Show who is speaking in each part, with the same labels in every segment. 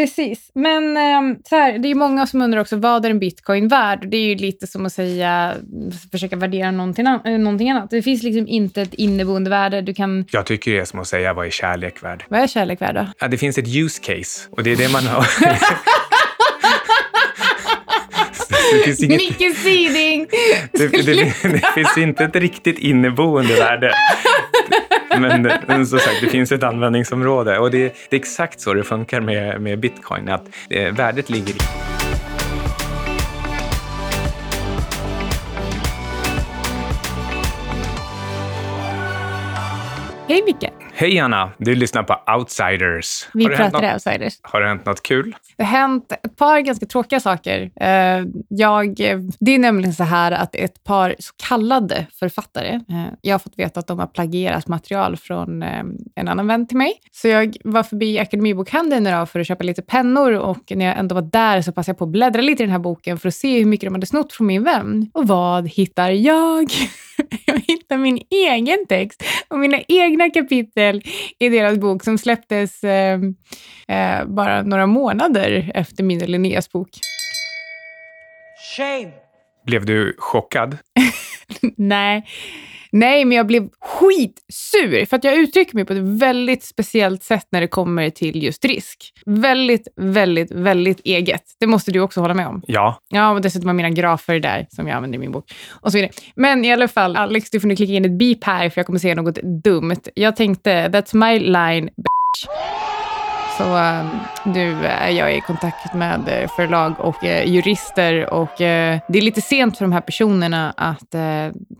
Speaker 1: Precis. Men eh, så här, det är många som undrar också, vad är en bitcoin värd? Det är ju lite som att säga, försöka värdera någonting, eh, någonting annat. Det finns liksom inte ett inneboende värde. Du kan,
Speaker 2: Jag tycker det är som att säga vad är kärlek värd?
Speaker 1: vad är kärlek värd då?
Speaker 2: Ja, det finns ett use case och det är det man har. det, finns inget,
Speaker 1: Micke Siding!
Speaker 2: det, det, det finns inte ett riktigt inneboende värde. Men, men som sagt, det finns ett användningsområde och det, det är exakt så det funkar med, med bitcoin. Att eh, värdet ligger i
Speaker 1: Hej Micke!
Speaker 2: Hej Anna, du lyssnar på Outsiders.
Speaker 1: Vi
Speaker 2: har,
Speaker 1: pratar
Speaker 2: något,
Speaker 1: outsiders.
Speaker 2: har det hänt något kul?
Speaker 1: Det har hänt ett par ganska tråkiga saker. Eh, Jag, det är nämligen så här att ett par så kallade författare, eh, jag har fått veta att de har plagierat material från eh, en annan vän till mig. Så jag var förbi Akademibokhandeln idag för att köpa lite pennor och när jag ändå var där så passade jag på att bläddra lite i den här boken för att se hur mycket de hade snott från min vän. Och vad hittar jag? Jag hittar min egen text och mina egna kapitel i deras bok som släpptes eh, eh, bara några månader efter min och Linneas bok.
Speaker 3: Shame.
Speaker 2: Blev du chockad?
Speaker 1: Nej. Nej, men jag blev skitsur för att jag uttrycker mig på ett väldigt speciellt sätt när det kommer till just risk. Väldigt, väldigt, väldigt eget. Det måste du också hålla med om.
Speaker 2: Ja.
Speaker 1: Ja, och dessutom har mina grafer där som jag använder i min bok. Och så vidare. Men i alla fall, Alex, du får nu klicka in ett beep här för jag kommer säga något dumt. Jag tänkte, that's my line, bitch. Så eh, nu är jag i kontakt med eh, förlag och eh, jurister och det är lite sent för de här personerna att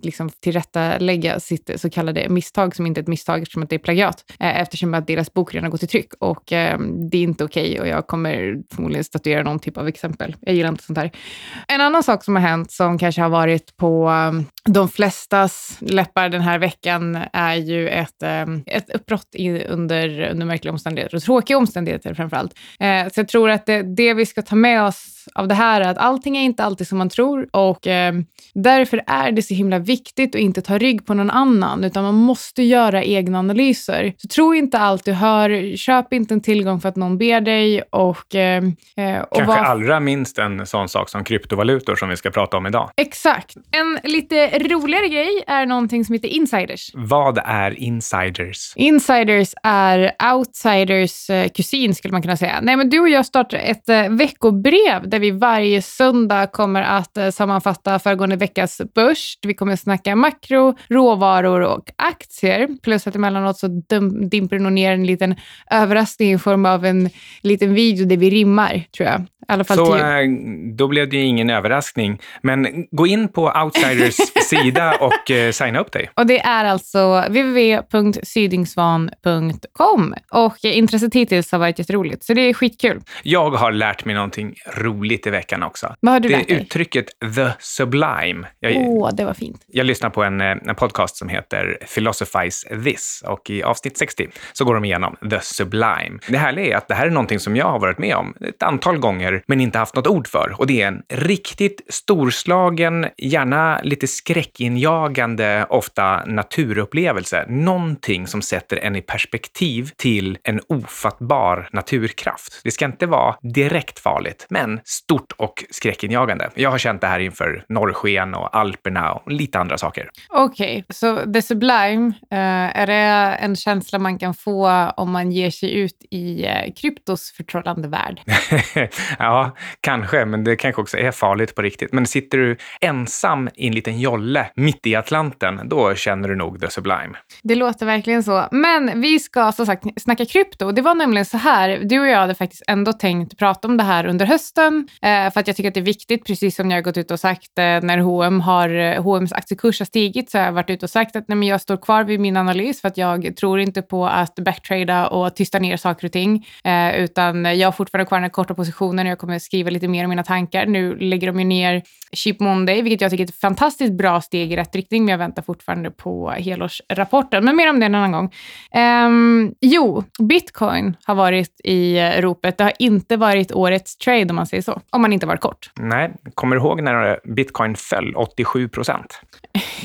Speaker 1: liksom tillrättalägga sitt så kallade misstag som inte är ett misstag eftersom att det är plagiat. Eftersom att deras bok redan har gått i tryck och det är inte okej och jag kommer förmodligen statuera någon typ av exempel. Jag gillar inte sånt här. En annan sak som har hänt som kanske har varit på de flestas läppar den här veckan är ju ett, eh, ett uppbrott under, under märkliga omständigheter och tråkiga omständigheter framför allt. Eh, så jag tror att det, det vi ska ta med oss av det här är att allting är inte alltid som man tror och eh, därför är det så himla viktigt att inte ta rygg på någon annan utan man måste göra egna analyser. Så tro inte allt du hör, köp inte en tillgång för att någon ber dig och, eh, eh, och
Speaker 2: Kanske
Speaker 1: var
Speaker 2: allra minst en sån sak som kryptovalutor som vi ska prata om idag.
Speaker 1: Exakt. En lite roligare grej är någonting som heter insiders.
Speaker 2: Vad är insiders?
Speaker 1: Insiders är outsiders eh, kusin skulle man kunna säga. Nej, men du och jag startar ett eh, veckobrev där vi varje söndag kommer att eh, sammanfatta föregående veckas börs. Vi kommer att snacka makro, råvaror och aktier. Plus att emellanåt så dimper det nog ner en liten överraskning i form av en liten video där vi rimmar, tror jag. I alla fall
Speaker 2: Så eh, då blev det ju ingen överraskning. Men gå in på Outsiders sida och eh, signa upp dig.
Speaker 1: Och det är alltså www.sydingsvan.com. Och intresset hittills har varit jätteroligt, så det är skitkul.
Speaker 2: Jag har lärt mig någonting roligt i veckan också.
Speaker 1: Vad har du
Speaker 2: det
Speaker 1: lärt
Speaker 2: är
Speaker 1: dig?
Speaker 2: uttrycket the sublime. Jag,
Speaker 1: Åh, det var fint.
Speaker 2: jag lyssnar på en, eh, en podcast som heter Philosophize this och i avsnitt 60 så går de igenom the sublime. Det härliga är att det här är någonting som jag har varit med om ett antal gånger men inte haft något ord för och det är en riktigt storslagen, gärna lite skräckinjagande, ofta naturupplevelse. Någonting som sätter en i perspektiv till en ofattbar naturkraft. Det ska inte vara direkt farligt, men stort och skräckinjagande. Jag har känt det här inför norrsken och Alperna och lite andra saker.
Speaker 1: Okej, så the sublime, eh, är det en känsla man kan få om man ger sig ut i eh, kryptos förtrollande värld?
Speaker 2: ja, kanske, men det kanske också är farligt på riktigt. Men sitter du ensam i en liten jolle mitt i Atlanten, då känner du nog the sublime.
Speaker 1: Det låter verkligen så. Men vi ska som sagt snacka krypto. Det var nämligen så här, du och jag hade faktiskt ändå tänkt prata om det här under hösten, eh, för att jag tycker att det är viktigt, precis som jag har gått ut och sagt eh, när H&M har, eh, H&M's aktiekurs har stigit, så har jag varit ute och sagt att nej, men jag står kvar vid min analys, för att jag tror inte på att backtrada och tysta ner saker och ting, eh, utan jag har fortfarande kvar den här korta positionen och jag kommer skriva lite mer om mina tankar. Nu lägger de ju ner Cheap Monday, vilket jag tycker är ett fantastiskt bra steg i rätt riktning, men jag väntar fortfarande på helårsrapporten. Men mer om det en annan gång. Um, jo, bitcoin har varit i eh, ropet. Det har inte varit årets trade om man säger så, om man inte varit kort.
Speaker 2: Nej, kommer du ihåg när bitcoin föll 87 procent?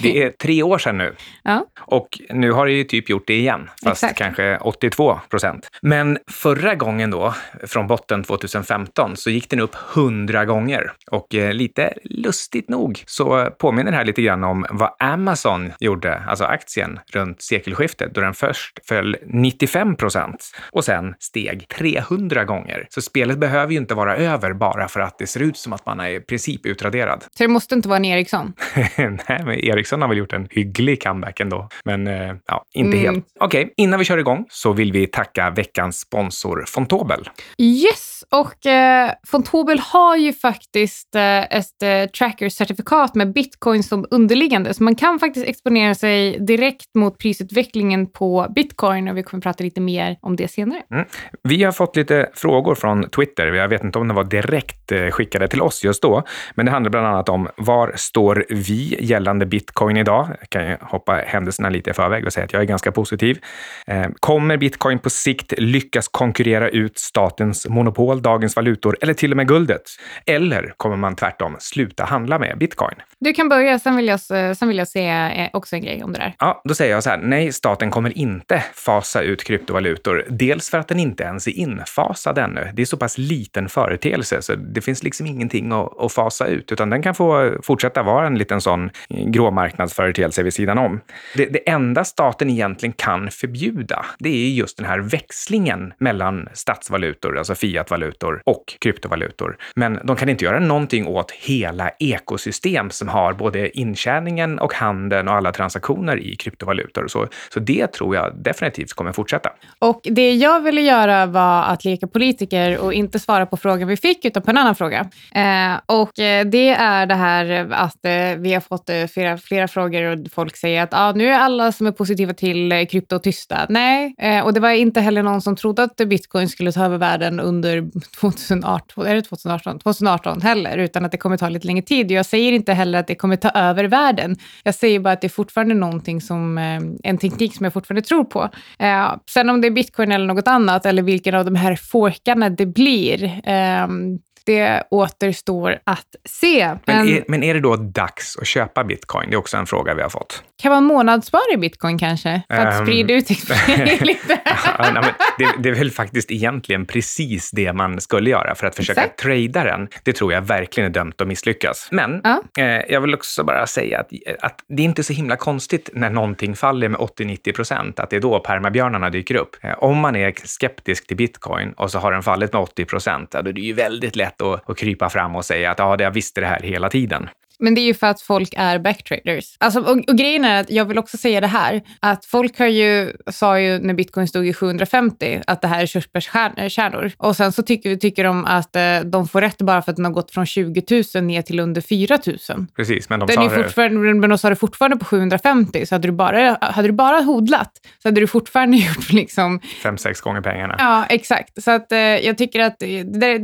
Speaker 2: Det är tre år sedan nu.
Speaker 1: Ja.
Speaker 2: Och nu har det ju typ gjort det igen, fast
Speaker 1: Exakt.
Speaker 2: kanske 82 procent. Men förra gången då, från botten 2015, så gick den upp 100 gånger. Och eh, lite lustigt nog så påminner det här lite grann om vad Amazon gjorde, alltså aktien, runt sekelskiftet, då den först föll 95 procent och sen steg 300 gånger. Så spelet behöver ju inte vara över bara för att det ser ut som att man är i princip utraderad.
Speaker 1: Så det måste inte vara en Ericsson.
Speaker 2: Nej, men Ericsson har väl gjort en hygglig comeback ändå. Men eh, ja, inte
Speaker 1: Mm.
Speaker 2: helt. Okej, innan vi kör igång så vill vi tacka veckans sponsor Fontobel.
Speaker 1: Yes, och eh, Fontobel har ju faktiskt eh, ett eh, tracker-certifikat med bitcoin som underliggande, så man kan faktiskt exponera sig direkt mot prisutvecklingen på bitcoin och vi kommer prata lite mer om det senare.
Speaker 2: Vi har fått lite frågor från Twitter. Jag vet inte om det var direkt eh, skickade till oss just då, men det handlar bland annat om var står vi gällande bitcoin idag? Jag kan ju hoppa händelserna lite i förväg och säga att jag är ganska positiv. Eh, Kommer bitcoin på sikt lyckas konkurrera ut statens monopol, dagens valutor eller till och med guldet? Eller kommer man tvärtom sluta handla med bitcoin?
Speaker 1: Du kan börja, sen vill jag, sen vill jag säga eh, också en grej om det där.
Speaker 2: Ja, då säger jag så här. Nej, staten kommer inte fasa ut kryptovalutor. Dels för att den inte ens är infasad ännu. Det är så pass liten företeelse så det finns liksom ingenting att, att fasa ut, utan den kan få fortsätta vara en liten sån marknadsföreteelse vid sidan om. Det, det enda staten egentligen kan förbjuda, det är just den här växlingen mellan statsvalutor, alltså fiatvalutor, och kryptovalutor. Men de kan inte göra någonting åt hela ekosystem som har både intjäningen och handeln och alla transaktioner i kryptovalutor. Så, så det tror jag definitivt kommer fortsätta.
Speaker 1: Och det jag ville göra var att leka politiker och inte svara på frågan vi fick, utan på en annan fråga. Eh, och eh, det är det här att eh, vi har fått eh, flera, flera frågor och folk säger att ah, nu är alla som är positiva till eh, krypto tysta. Nej, eh, och det var inte heller någon som trodde att bitcoin skulle ta över världen under 2018, är det 2018? 2018 heller, utan att det kommer ta lite längre tid. Jag säger inte heller att det kommer ta över världen. Jag säger bara att det är fortfarande någonting som, eh, en teknik som jag fortfarande tror på. Eh, sen om det är bitcoin eller något annat, eller vilken av de här forkarna det blir, ehm, det återstår att se.
Speaker 2: Men,
Speaker 1: Men
Speaker 2: är, men är det då dags att köpa bitcoin? Det är också en fråga vi har fått.
Speaker 1: kan man månadsspara i bitcoin kanske? För att
Speaker 2: Ehm.
Speaker 1: sprida ut lite.
Speaker 2: Ja, nej, det, det är väl faktiskt egentligen precis det man skulle göra för att försöka
Speaker 1: Exakt.
Speaker 2: trada den. Det tror jag verkligen är dömt att misslyckas. Men
Speaker 1: Ja.
Speaker 2: eh, jag vill också bara säga att, att det är inte så himla konstigt när någonting faller med 80-90 procent, att det är då permabjörnarna dyker upp. Eh, om man är skeptisk till bitcoin och så har den fallit med 80 procent, då är det ju väldigt lätt att, att krypa fram och säga att ja, jag visste det här hela tiden.
Speaker 1: Men det är ju för att folk är backtraders. Alltså, och, och grejen är att jag vill också säga det här, att folk har ju, sa ju när bitcoin stod i 750 att det här är körsbärskärnor. Och sen så tycker, tycker de att eh, de får rätt bara för att den har gått från 20 000 ner till under 4 000.
Speaker 2: Precis, men de
Speaker 1: Den
Speaker 2: sa det.
Speaker 1: fortfarande, men de sa det fortfarande på 750, så hade du bara, hade du bara hodlat så hade du fortfarande gjort liksom
Speaker 2: fem, sex gånger pengarna.
Speaker 1: Ja, exakt. Så att, eh, jag tycker att det där,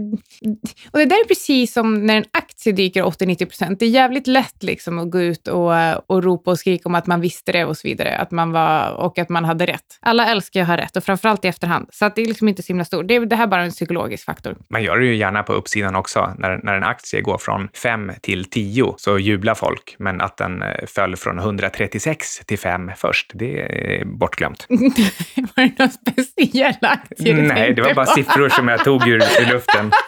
Speaker 1: och det där är precis som när en aktie dyker 80-90 procent. Jävligt lätt liksom att gå ut och, och ropa och skrika om att man visste det och så vidare. Att man var, och att man hade rätt. Alla älskar ju att ha rätt och framförallt i efterhand. Så att det är liksom inte så himla stort. Det, det här är bara en psykologisk faktor.
Speaker 2: Man gör det ju gärna på uppsidan också. När, när en aktie går från 5 till 10 så jublar folk, men att den eh, föll från 136 till 5 först, det är bortglömt.
Speaker 1: var det några speciella aktier du
Speaker 2: Nej, det var bara
Speaker 1: på?
Speaker 2: siffror som jag tog ur, ur luften.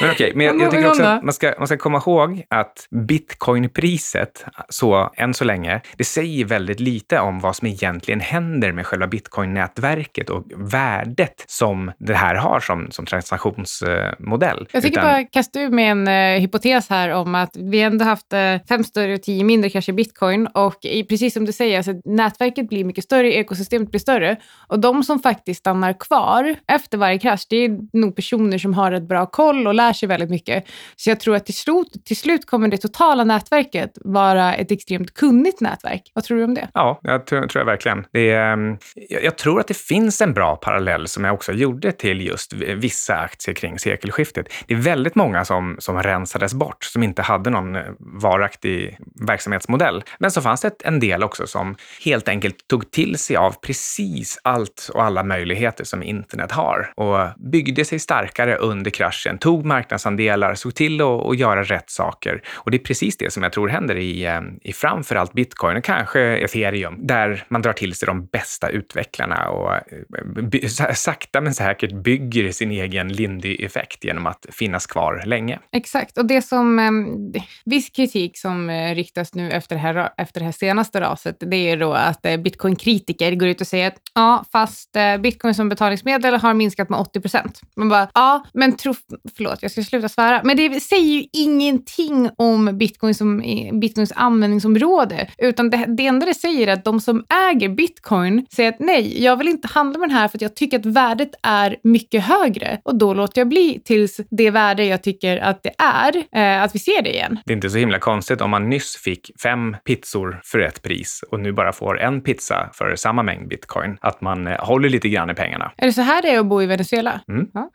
Speaker 2: Men okej, men jag, jag tycker också att man ska, man ska komma ihåg att bitcoinpriset, så än så länge, det säger väldigt lite om vad som egentligen händer med själva bitcoin-nätverket och värdet som det här har som, som transaktionsmodell.
Speaker 1: Jag tycker
Speaker 2: Utan-
Speaker 1: bara kasta ur med en eh, hypotes här om att vi ändå haft eh, fem större och tio mindre kanske bitcoin och i, precis som du säger, alltså, nätverket blir mycket större, ekosystemet blir större och de som faktiskt stannar kvar efter varje krasch, det är nog personer som har ett bra koll och lär sig väldigt mycket. Så jag tror att till slut, till slut kommer det totala nätverket vara ett extremt kunnigt nätverk. Vad tror du om det?
Speaker 2: Ja, jag tror, tror jag verkligen. Det är, mm, jag, tror att det finns en bra parallell som jag också gjorde till just vissa aktier kring sekelskiftet. Det är väldigt många som, som rensades bort, som inte hade någon eh, varaktig verksamhetsmodell. Men så fanns det en del också som helt enkelt tog till sig av precis allt och alla möjligheter som internet har och byggde sig starkare under kraschen, tog marknadsandelar, såg till att, att göra rätt saker. Och det är precis det som jag tror händer i, eh, i framförallt bitcoin och kanske ethereum, där man drar till sig de bästa utvecklarna och eh, by, sakta men säkert bygger sin egen Lindy-effekt genom att finnas kvar länge.
Speaker 1: Exakt, och det som eh, viss kritik som eh, riktas nu efter det, här, efter det här senaste raset, det är då att eh, bitcoin-kritiker går ut och säger att ja, fast eh, bitcoin som betalningsmedel har minskat med 80 procent. Man bara, ja, men tro, förlåt, jag ska sluta svära, men det säger ju ingenting om bitcoin som bitcoins användningsområde, utan det, det enda det säger är att de som äger bitcoin säger att nej, jag vill inte handla med den här för att jag tycker att värdet är mycket högre och då låter jag bli tills det värde jag tycker att det är, eh, att vi ser det igen.
Speaker 2: Det är inte så himla konstigt om man nyss fick fem pizzor för ett pris och nu bara får en pizza för samma mängd bitcoin, att man eh, håller lite grann i pengarna.
Speaker 1: Är det så här det är att bo i Venezuela?
Speaker 2: Mm. Ja.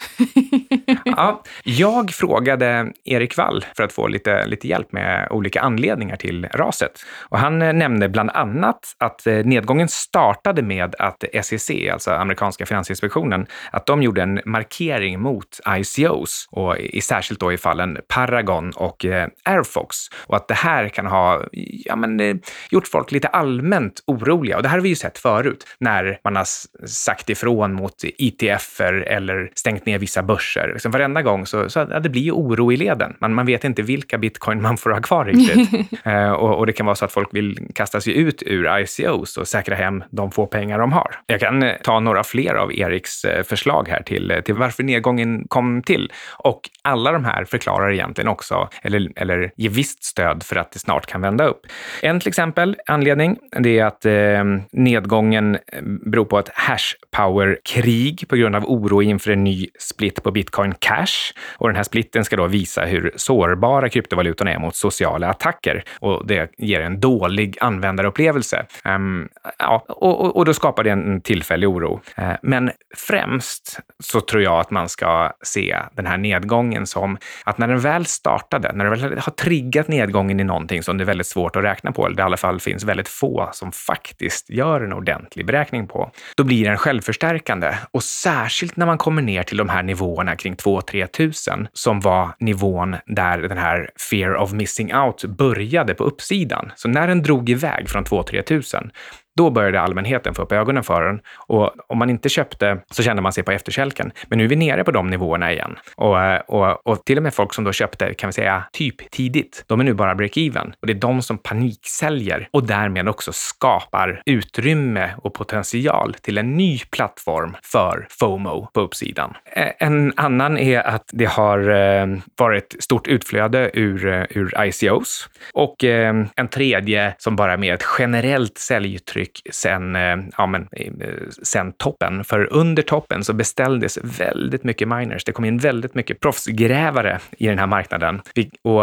Speaker 2: ja, jag frågade Erik Wall för att få lite, lite hjälp med olika anledningar till raset. Och han eh, nämnde bland annat att eh, nedgången startade med att SEC, alltså amerikanska finansinspektionen, att de gjorde en markering mot ICOs och i, särskilt då i fallen Paragon och eh, Airfox och att det här kan ha ja, men, gjort folk lite allmänt oroliga. Och det här har vi ju sett förut när man har sagt ifrån mot ETFer eller stängt ner vissa börser. Liksom varenda gång så, så ja, det blir ju oro i leden. Man, man vet inte vilka bitcoin man får ha kvar riktigt. eh, och, och, det kan vara så att folk vill kasta sig ut ur ICOs och säkra hem de få pengar de har. Jag kan eh, ta några fler av Eriks eh, förslag här till, eh, till varför nedgången kom till. Och alla de här förklarar egentligen också, eller, eller ger visst stöd för att det snart kan vända upp. En till exempel anledning, det är att eh, nedgången beror på ett hash power-krig på grund av oro inför en ny split på bitcoin hash och den här splitten ska då visa hur sårbara kryptovalutorna är mot sociala attacker och det ger en dålig användarupplevelse. Um, ja, och, och, då skapar det en tillfällig oro. Uh, men främst så tror jag att man ska se den här nedgången som att när den väl startade, när den väl har triggat nedgången i någonting som det är väldigt svårt att räkna på, eller det i alla fall finns väldigt få som faktiskt gör en ordentlig beräkning på, då blir den självförstärkande. Och särskilt när man kommer ner till de här nivåerna kring 2 3000 som var nivån där den här fear of missing out började på uppsidan. Så när den drog iväg från 2-3000 då började allmänheten få upp ögonen för den och om man inte köpte så kände man sig på efterkälken. Men nu är vi nere på de nivåerna igen och, och, och till och med folk som då köpte, kan vi säga, typ tidigt, de är nu bara break-even och det är de som paniksäljer och därmed också skapar utrymme och potential till en ny plattform för FOMO på uppsidan. Eh, en annan är att det har eh, varit stort utflöde ur, eh, ur ICOs och en tredje som bara med ett generellt säljtryck intryck sen, eh, ja, men, eh, sen toppen. För under toppen så beställdes väldigt mycket miners. Det kom in väldigt mycket proffsgrävare i den här marknaden och,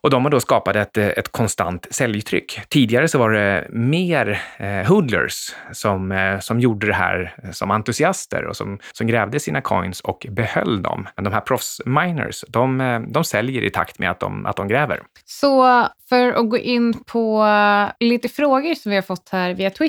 Speaker 2: och de har då skapat ett, eh, ett konstant säljtryck. Tidigare så var det mer eh, hoodlers som, eh, som gjorde det här som entusiaster och som, som grävde sina coins och behöll dem. Men de här proffsminers, de, de säljer i takt med att de, att de gräver.
Speaker 1: Så för att gå in på lite frågor som vi har fått här via Twitter.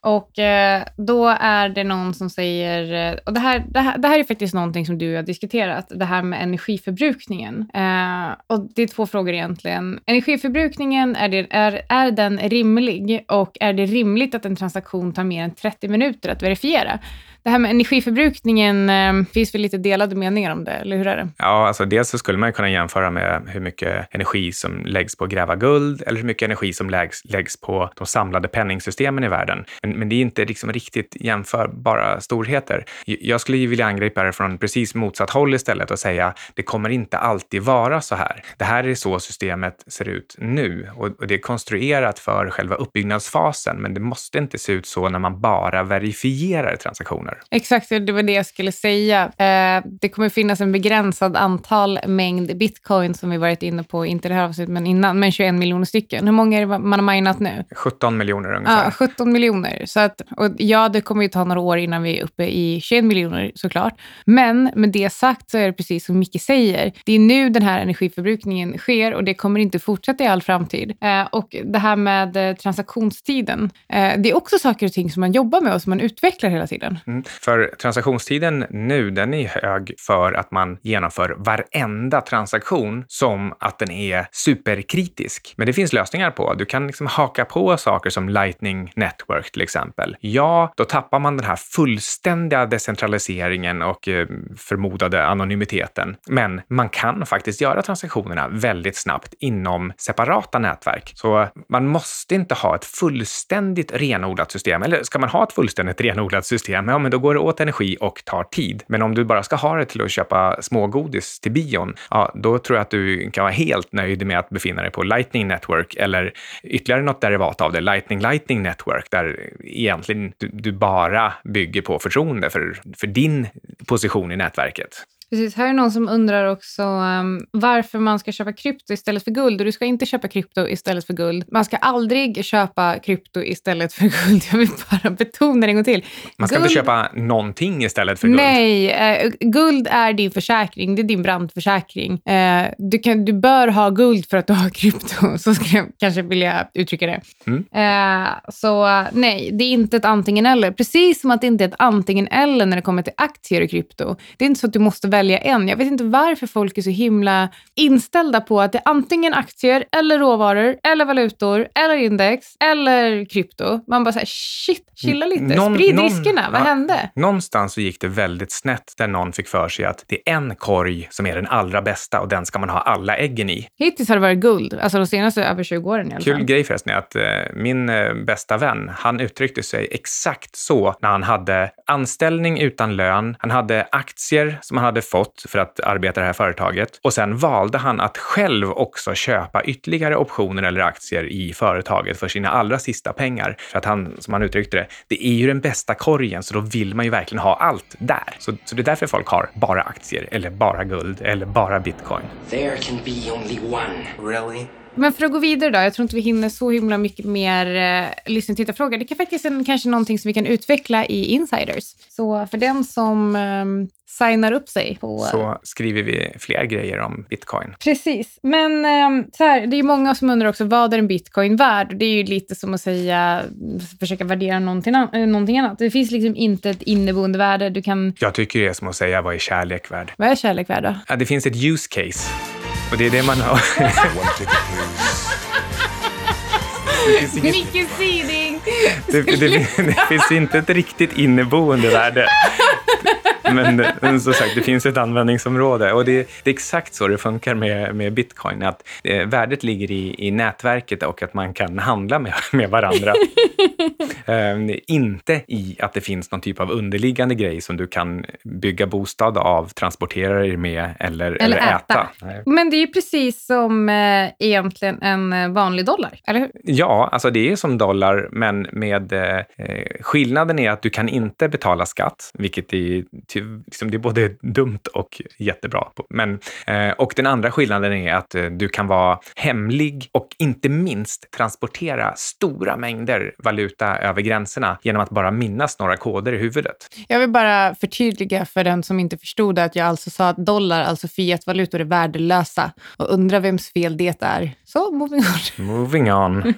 Speaker 1: Och eh, då är det någon som säger, eh, och det här, det här, det här är faktiskt någonting som du har diskuterat, det här med energiförbrukningen. Eh, och det är två frågor egentligen. Energiförbrukningen, är, det, är, är den rimlig? Och är det rimligt att en transaktion tar mer än 30 minuter att verifiera? Det här med energiförbrukningen, eh, finns väl lite delade meningar om det, eller hur är det?
Speaker 2: Ja, alltså dels så skulle man kunna jämföra med hur mycket energi som läggs på att gräva guld eller hur mycket energi som läggs, läggs på de samlade penningsystemen i världen. Men, men det är inte liksom riktigt jämförbara storheter. Jag skulle ju vilja angripa det från precis motsatt håll istället och säga det kommer inte alltid vara så här. Det här är så systemet ser ut nu och, och det är konstruerat för själva uppbyggnadsfasen, men det måste inte se ut så när man bara verifierar transaktioner
Speaker 1: dollar. Exakt, det var det jag skulle säga. Eh, det kommer finnas en begränsad antal mängd bitcoin som vi varit inne på, inte det här avsnittet, men innan, men 21 miljoner stycken. Hur många är det man har minat nu?
Speaker 2: 17 miljoner ungefär.
Speaker 1: Ja, 17 miljoner. Så att, och ja, det kommer ju ta några år innan vi är uppe i 21 miljoner såklart. Men med det sagt så är det precis som Micke säger. Det är nu den här energiförbrukningen sker och det kommer inte fortsätta i all framtid. Eh, och det här med eh, transaktionstiden, det är också saker och ting som man jobbar med och som man utvecklar hela tiden.
Speaker 2: Mm. För transaktionstiden nu, den är hög för att man genomför varenda transaktion som att den är superkritisk. Men det finns lösningar på. Du kan liksom haka på saker som Lightning Network till exempel. Ja, då tappar man den här fullständiga decentraliseringen och eh, förmodade anonymiteten. Men man kan faktiskt göra transaktionerna väldigt snabbt inom separata nätverk. Så man måste inte ha ett fullständigt renodlat system. Eller ska man ha ett fullständigt renodlat system, ja, men då går det åt energi och tar tid. Men om du bara ska ha det till att köpa smågodis till bion, ja, då tror jag att du kan vara helt nöjd med att befinna dig på Lightning Network eller ytterligare något derivat av det, Lightning Lightning Network, där egentligen du, du bara bygger på förtroende för, för din position i nätverket.
Speaker 1: Precis, här är någon som undrar också um, varför man ska köpa krypto istället för guld. Och du ska inte köpa krypto istället för guld. Man ska aldrig köpa krypto istället för guld. Jag vill bara betona det en gång till.
Speaker 2: Man ska
Speaker 1: guld...
Speaker 2: inte köpa någonting istället för guld.
Speaker 1: Nej, eh, guld är din försäkring. Det är din brandförsäkring. Eh, du, kan, du bör ha guld för att du har krypto. Så skulle jag kanske vilja uttrycka det. Mm. Eh, så nej, det är inte ett antingen eller. Precis som att det inte är ett antingen eller när det kommer till aktier och krypto. Det är inte så att du måste välja välja en. Jag vet inte varför folk är så himla inställda på att det är antingen aktier eller råvaror eller valutor eller index eller krypto. Man bara säger shit, chilla lite, någon, sprid någon, riskerna. Vad ja, hände?
Speaker 2: Någonstans så gick det väldigt snett där någon fick för sig att det är en korg som är den allra bästa och den ska man ha alla äggen i.
Speaker 1: Hittills har det varit guld, alltså de senaste över 20 åren i alla
Speaker 2: fall. Kul grej förresten är att eh, min eh, bästa vän, han uttryckte sig exakt så när han hade anställning utan lön. Han hade aktier som han hade fått för att arbeta i det här företaget. Och sen valde han att själv också köpa ytterligare optioner eller aktier i företaget för sina allra sista pengar. För att han, som han uttryckte det, det är ju den bästa korgen, så då vill man ju verkligen ha allt där. Så, så det är därför folk har bara aktier eller bara guld eller bara bitcoin. There can be only one.
Speaker 1: Really? Men för att gå vidare då, jag tror inte vi hinner så himla mycket mer eh, lyssna och frågor. Det kan faktiskt en, kanske någonting som vi kan utveckla i Insiders. Så för den som eh, signar upp sig. På,
Speaker 2: så skriver vi fler grejer om bitcoin.
Speaker 1: Precis. Men eh, så här, det är många som undrar också, vad är en bitcoin värd? Det är ju lite som att säga, försöka värdera någonting, äh, någonting annat. Det finns liksom inte ett inneboende värde. Du kan...
Speaker 2: Jag tycker det är som att säga, vad är kärlek värd?
Speaker 1: Vad är kärlek värd då?
Speaker 2: Ja, det finns ett use case. Och det är det man har.
Speaker 1: Mycket siding!
Speaker 2: Det, det, det, finns inte ett riktigt inneboende värde. Men, som sagt, det finns ett användningsområde och det, det, är exakt så det funkar med, med bitcoin. Att eh, värdet ligger i, i nätverket och att man kan handla med, med varandra. eh, inte i att det finns någon typ av underliggande grej som du kan bygga bostad av, transportera dig med eller, eller, eller äta. äta.
Speaker 1: Men det är ju precis som eh, egentligen en eh, vanlig dollar, eller hur?
Speaker 2: Ja, alltså det är som dollar, men med eh, eh skillnaden är att du kan inte betala skatt, vilket är liksom, det är både dumt och jättebra. Men, eh, och den andra skillnaden är att eh, du kan vara hemlig och inte minst transportera stora mängder valuta över gränserna genom att bara minnas några koder i huvudet.
Speaker 1: Jag vill bara förtydliga för den som inte förstod att jag alltså sa att dollar, alltså fiatvalutor, är värdelösa och undrar vems fel det är. Så, moving on.
Speaker 2: Moving on.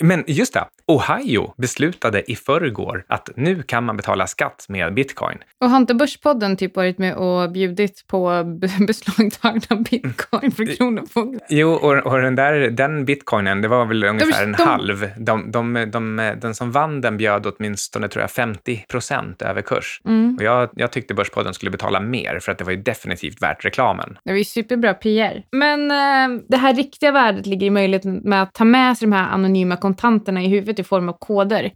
Speaker 2: Men just det, Ohio beslutade i förrgår att nu kan man betala skatt med bitcoin.
Speaker 1: Och har inte Börspodden typ varit med och bjudit på beslagtagna bitcoin för Kronofogden?
Speaker 2: Jo, och, och, den där den bitcoinen, det var väl ungefär de, en de, halv. De, de, de, den som vann den bjöd åtminstone, tror jag, 50 procent över kurs. Mm. Och jag, jag tyckte Börspodden skulle betala mer, för att det var ju definitivt värt reklamen.
Speaker 1: Det var ju superbra PR. Men äh, det här riktiga värdet ligger i möjligheten med att ta med sig de här anonyma kontanterna i huvudet i form av koder.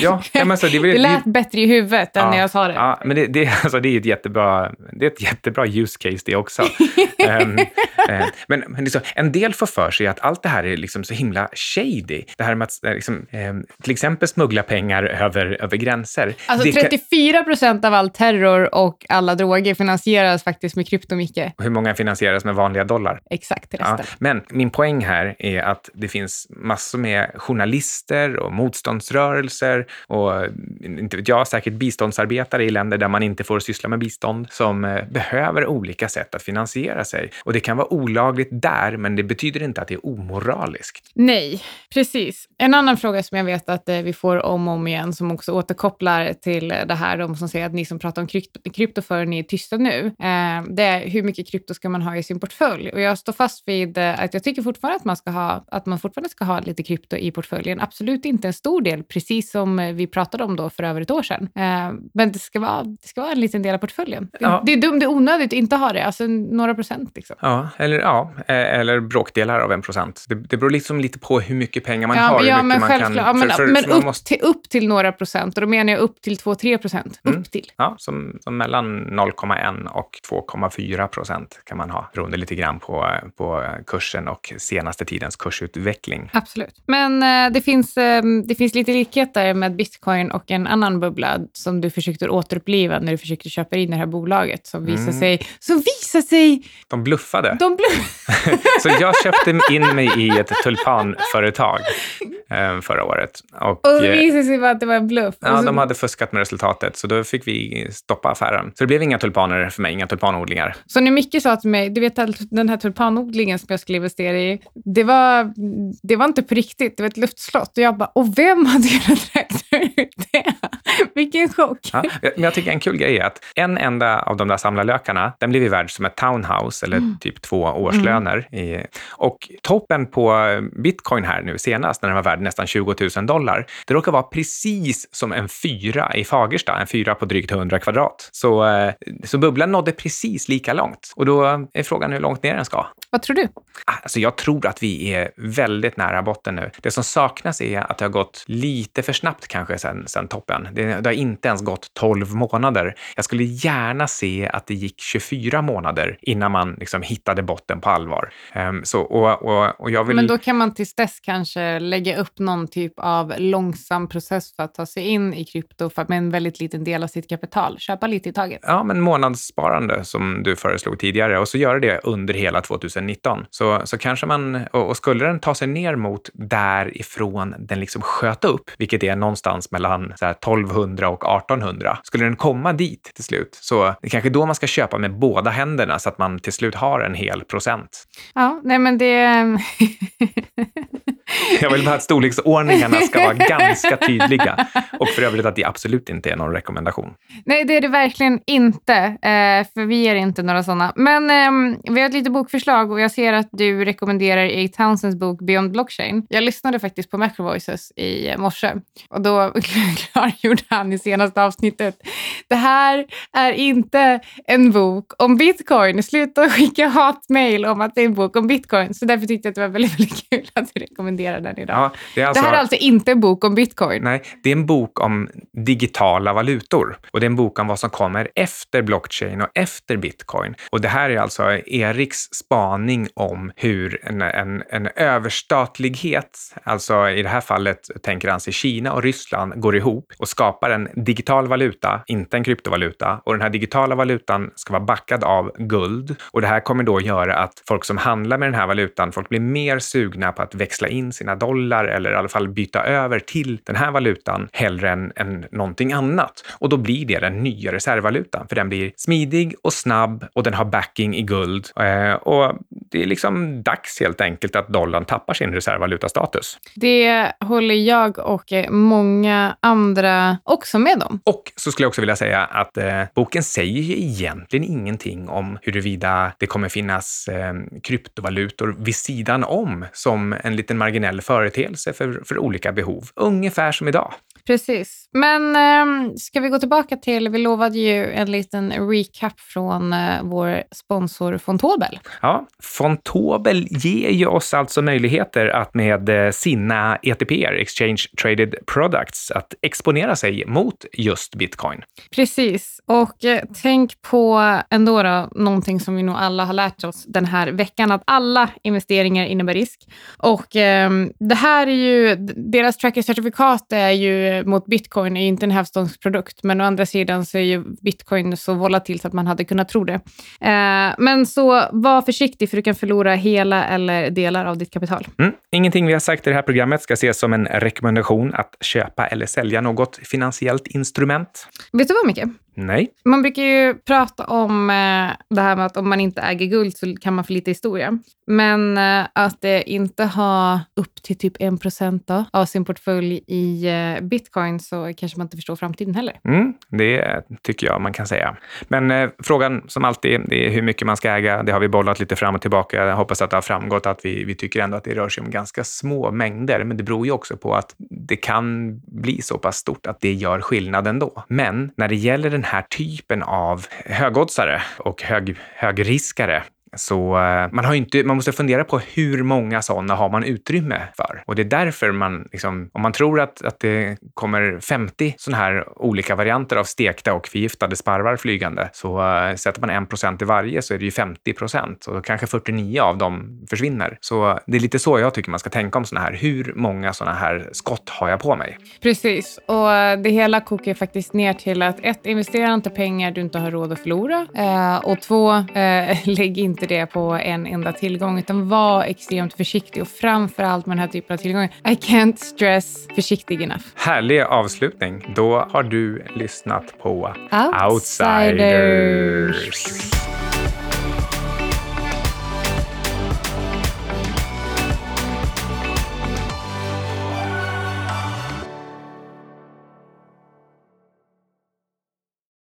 Speaker 2: Ja, men alltså,
Speaker 1: det, det lät det, bättre i huvudet än ja, när jag sa det.
Speaker 2: Ja, men det, det, alltså, det är ett jättebra, det är ett jättebra use case det också. um, uh, men men liksom, en del får för sig att allt det här är liksom så himla shady. Det här med att eh, liksom, um, till exempel smuggla pengar över, över gränser.
Speaker 1: Alltså 34 procent av all terror och alla droger finansieras faktiskt med krypto, Micke.
Speaker 2: Hur många finansieras med vanliga dollar?
Speaker 1: Exakt, resten. Ja,
Speaker 2: men min poäng här är att det finns massor med journalister och motståndsrörelser och eh, inte vet jag, säkert biståndsarbetare i länder där man inte får syssla med bistånd som eh, behöver olika sätt att finansiera sig. Och det kan vara olagligt där, men det betyder inte att det är omoraliskt.
Speaker 1: Nej, precis. En annan fråga som jag vet att eh, vi får om och om igen som också återkopplar till det här, de som säger att ni som pratar om krypto, krypto för ni är tysta nu, det är hur mycket krypto ska man ha i sin portfölj? Och jag står fast vid att jag tycker fortfarande att man ska ha, att man fortfarande ska ha lite krypto i portföljen. Absolut inte en stor del, precis som vi pratade om då för över ett år sedan. Men det ska vara, det ska vara en liten del av portföljen. Ja. Det är dumt, det är onödigt att inte ha det. Alltså några procent. Liksom.
Speaker 2: Ja, eller, ja, eh, eller bråkdelar av en procent. Det, det beror liksom lite på hur mycket pengar man
Speaker 1: ja,
Speaker 2: har.
Speaker 1: Ja, men
Speaker 2: självklart.
Speaker 1: Ja, men, för, för, men upp, måste... till, upp till några procent. Och då menar jag upp till 2-3 procent. Mm. Upp till.
Speaker 2: Ja, som, som mellan 0,1 och 2,4 procent kan man ha. Beroende lite grann på, på kursen och senaste tidens kursutveckling.
Speaker 1: Absolut. Men eh, det, finns, eh, det finns lite likheter med bitcoin och en annan bubbla som du försökte återuppliva när du försökte köpa in det här bolaget som visade mm. sig... Som visade sig...
Speaker 2: De bluffade.
Speaker 1: De bluffade.
Speaker 2: så jag köpte in mig i ett tulpanföretag eh, förra året.
Speaker 1: Och, och det visade sig att det var en bluff.
Speaker 2: Ja, så... de hade fuskat med resultatet, så då fick vi stoppa affären. Så det blev inga tulpaner för mig, inga tulpanodlingar.
Speaker 1: Så när Micke sa till mig, du vet den här tulpanodlingen som jag skulle investera i, det var, det var inte på riktigt, det var ett luftslott. Och jag bara, och vem hade kunnat räkna ut det? Vilken chock.
Speaker 2: Ja, men jag tycker en kul grej är att en enda av de där samlarlökarna, den blev ju värd som ett townhouse eller mm. typ två årslöner. Mm. I, och toppen på bitcoin här nu senast, när den var värd nästan 20 000 dollar, det råkar vara precis som en fyra i Fagersta, en fyra på drygt 100 kvadrat. Så, eh, så bubblan nådde precis lika långt. Och då är frågan hur långt ner den ska.
Speaker 1: Vad tror du?
Speaker 2: Alltså jag tror att vi är väldigt nära botten nu. Det som saknas är att det har gått lite för snabbt kanske sen, sen toppen. Det, det har inte ens gått 12 månader. Jag skulle gärna se att det gick 24 månader innan man liksom hittade botten på allvar. Um, så, och, och, och jag vill...
Speaker 1: Men då kan man tills dess kanske lägga upp någon typ av långsam process för att ta sig in i krypto för, med en väldigt liten del av sitt kapital. Köpa lite i taget.
Speaker 2: Ja, men månadssparande som du föreslog tidigare och så göra det under hela 2019. Så, så kanske man, och, och skulle den ta sig ner mot därifrån den liksom sköt upp, vilket är någonstans mellan så här 1200 och 1800. Skulle den komma dit till slut, så det är kanske då man ska köpa med båda händerna så att man till slut har en hel procent.
Speaker 1: Ja, nej men det...
Speaker 2: Jag vill bara att storleksordningarna ska vara ganska tydliga. Och för övrigt att det absolut inte är någon rekommendation.
Speaker 1: Nej, det är det verkligen inte. Eh, för vi är inte några sådana. Men ehm, vi har ett litet bokförslag och jag ser att du rekommenderar A. Townsends bok Beyond Blockchain. Jag lyssnade faktiskt på Macro Voices i morse och då klargjorde han i senaste avsnittet. Det här är inte en bok om bitcoin. Sluta skicka hatmejl om att det är en bok om bitcoin. Så därför tyckte jag att det var väldigt, väldigt kul att du rekommenderar den idag. Ja, det, alltså, det, här är alltså inte en bok om bitcoin.
Speaker 2: Nej, det är en bok om digitala valutor. Och det är en bok om vad som kommer efter blockchain och efter bitcoin. Och det här är alltså Eriks sanning om hur en, en, en överstatlighet, alltså i det här fallet tänker han sig Kina och Ryssland, går ihop och skapar en digital valuta, inte en kryptovaluta. Och den här digitala valutan ska vara backad av guld. Och det här kommer då göra att folk som handlar med den här valutan, folk blir mer sugna på att växla in sina dollar eller i alla fall byta över till den här valutan hellre än, än någonting annat. Och då blir det den nya reservvalutan, för den blir smidig och snabb och den har backing i guld. Eh, och det är liksom dags helt enkelt att dollarn tappar sin reservvalutastatus.
Speaker 1: Det håller jag och många andra också med om.
Speaker 2: Och så skulle jag också vilja säga att eh, boken säger ju egentligen ingenting om huruvida det kommer finnas eh, kryptovalutor vid sidan om som en liten marginell företeelse för, för olika behov. Ungefär som idag.
Speaker 1: Precis. Men eh, ska vi gå tillbaka till, vi lovade ju en liten recap från eh, vår sponsor Fontobel.
Speaker 2: Ja, Fontobel ger ju oss alltså möjligheter att med eh, sina ETPer, Exchange Traded Products, att exponera sig mot just bitcoin.
Speaker 1: Precis, och eh, tänk på ändå då, någonting som vi nog alla har lärt oss den här veckan, att alla investeringar innebär risk. Och ehm, det här är ju, deras tracker-certifikat är ju mot bitcoin är ju inte en hävstångsprodukt, men å andra sidan så är ju bitcoin så volatil så att man hade kunnat tro det. Eh, men så var försiktig för du kan förlora hela eller delar av ditt kapital.
Speaker 2: Mm. Ingenting vi har sagt i det här programmet ska ses som en rekommendation att köpa eller sälja något finansiellt instrument.
Speaker 1: Vet du vad, Micke?
Speaker 2: Nej.
Speaker 1: Man brukar ju prata om eh, det här med att om man inte äger guld så kan man få lite historia. Men eh, att eh, inte ha upp till typ 1 procent av sin portfölj i bitcoin så kanske man inte förstår framtiden heller.
Speaker 2: Mm, det tycker jag man kan säga. Men eh, frågan som alltid, är hur mycket man ska äga. Det har vi bollat lite fram och tillbaka. Jag hoppas att det har framgått att vi, vi tycker ändå att det rör sig om ganska små mängder. Men det beror ju också på att det kan bli så pass stort att det gör skillnad ändå. Men när det gäller den den här typen av högoddsare och hög, högriskare så eh, man, har inte, man måste fundera på hur många sådana har man utrymme för. Och det är därför man, liksom, om man tror att, att det kommer 50 sådana här olika varianter av stekta och förgiftade sparvar flygande, så uh, sätter man 1 procent i varje så är det ju 50 procent och kanske 49 av dem försvinner. Så det är lite så jag tycker man ska tänka om sådana här. Hur många sådana här skott har jag på mig?
Speaker 1: Precis, och eh, det hela kokar faktiskt ner till att ett, investera inte pengar du inte har råd att förlora uh, och två, lägg inte inte det på en enda tillgång, utan var extremt försiktig och framför allt med den här typen av tillgångar. I can't stress försiktig enough.
Speaker 2: Härlig avslutning. Då har du lyssnat på
Speaker 1: Outsiders.
Speaker 2: Outsiders.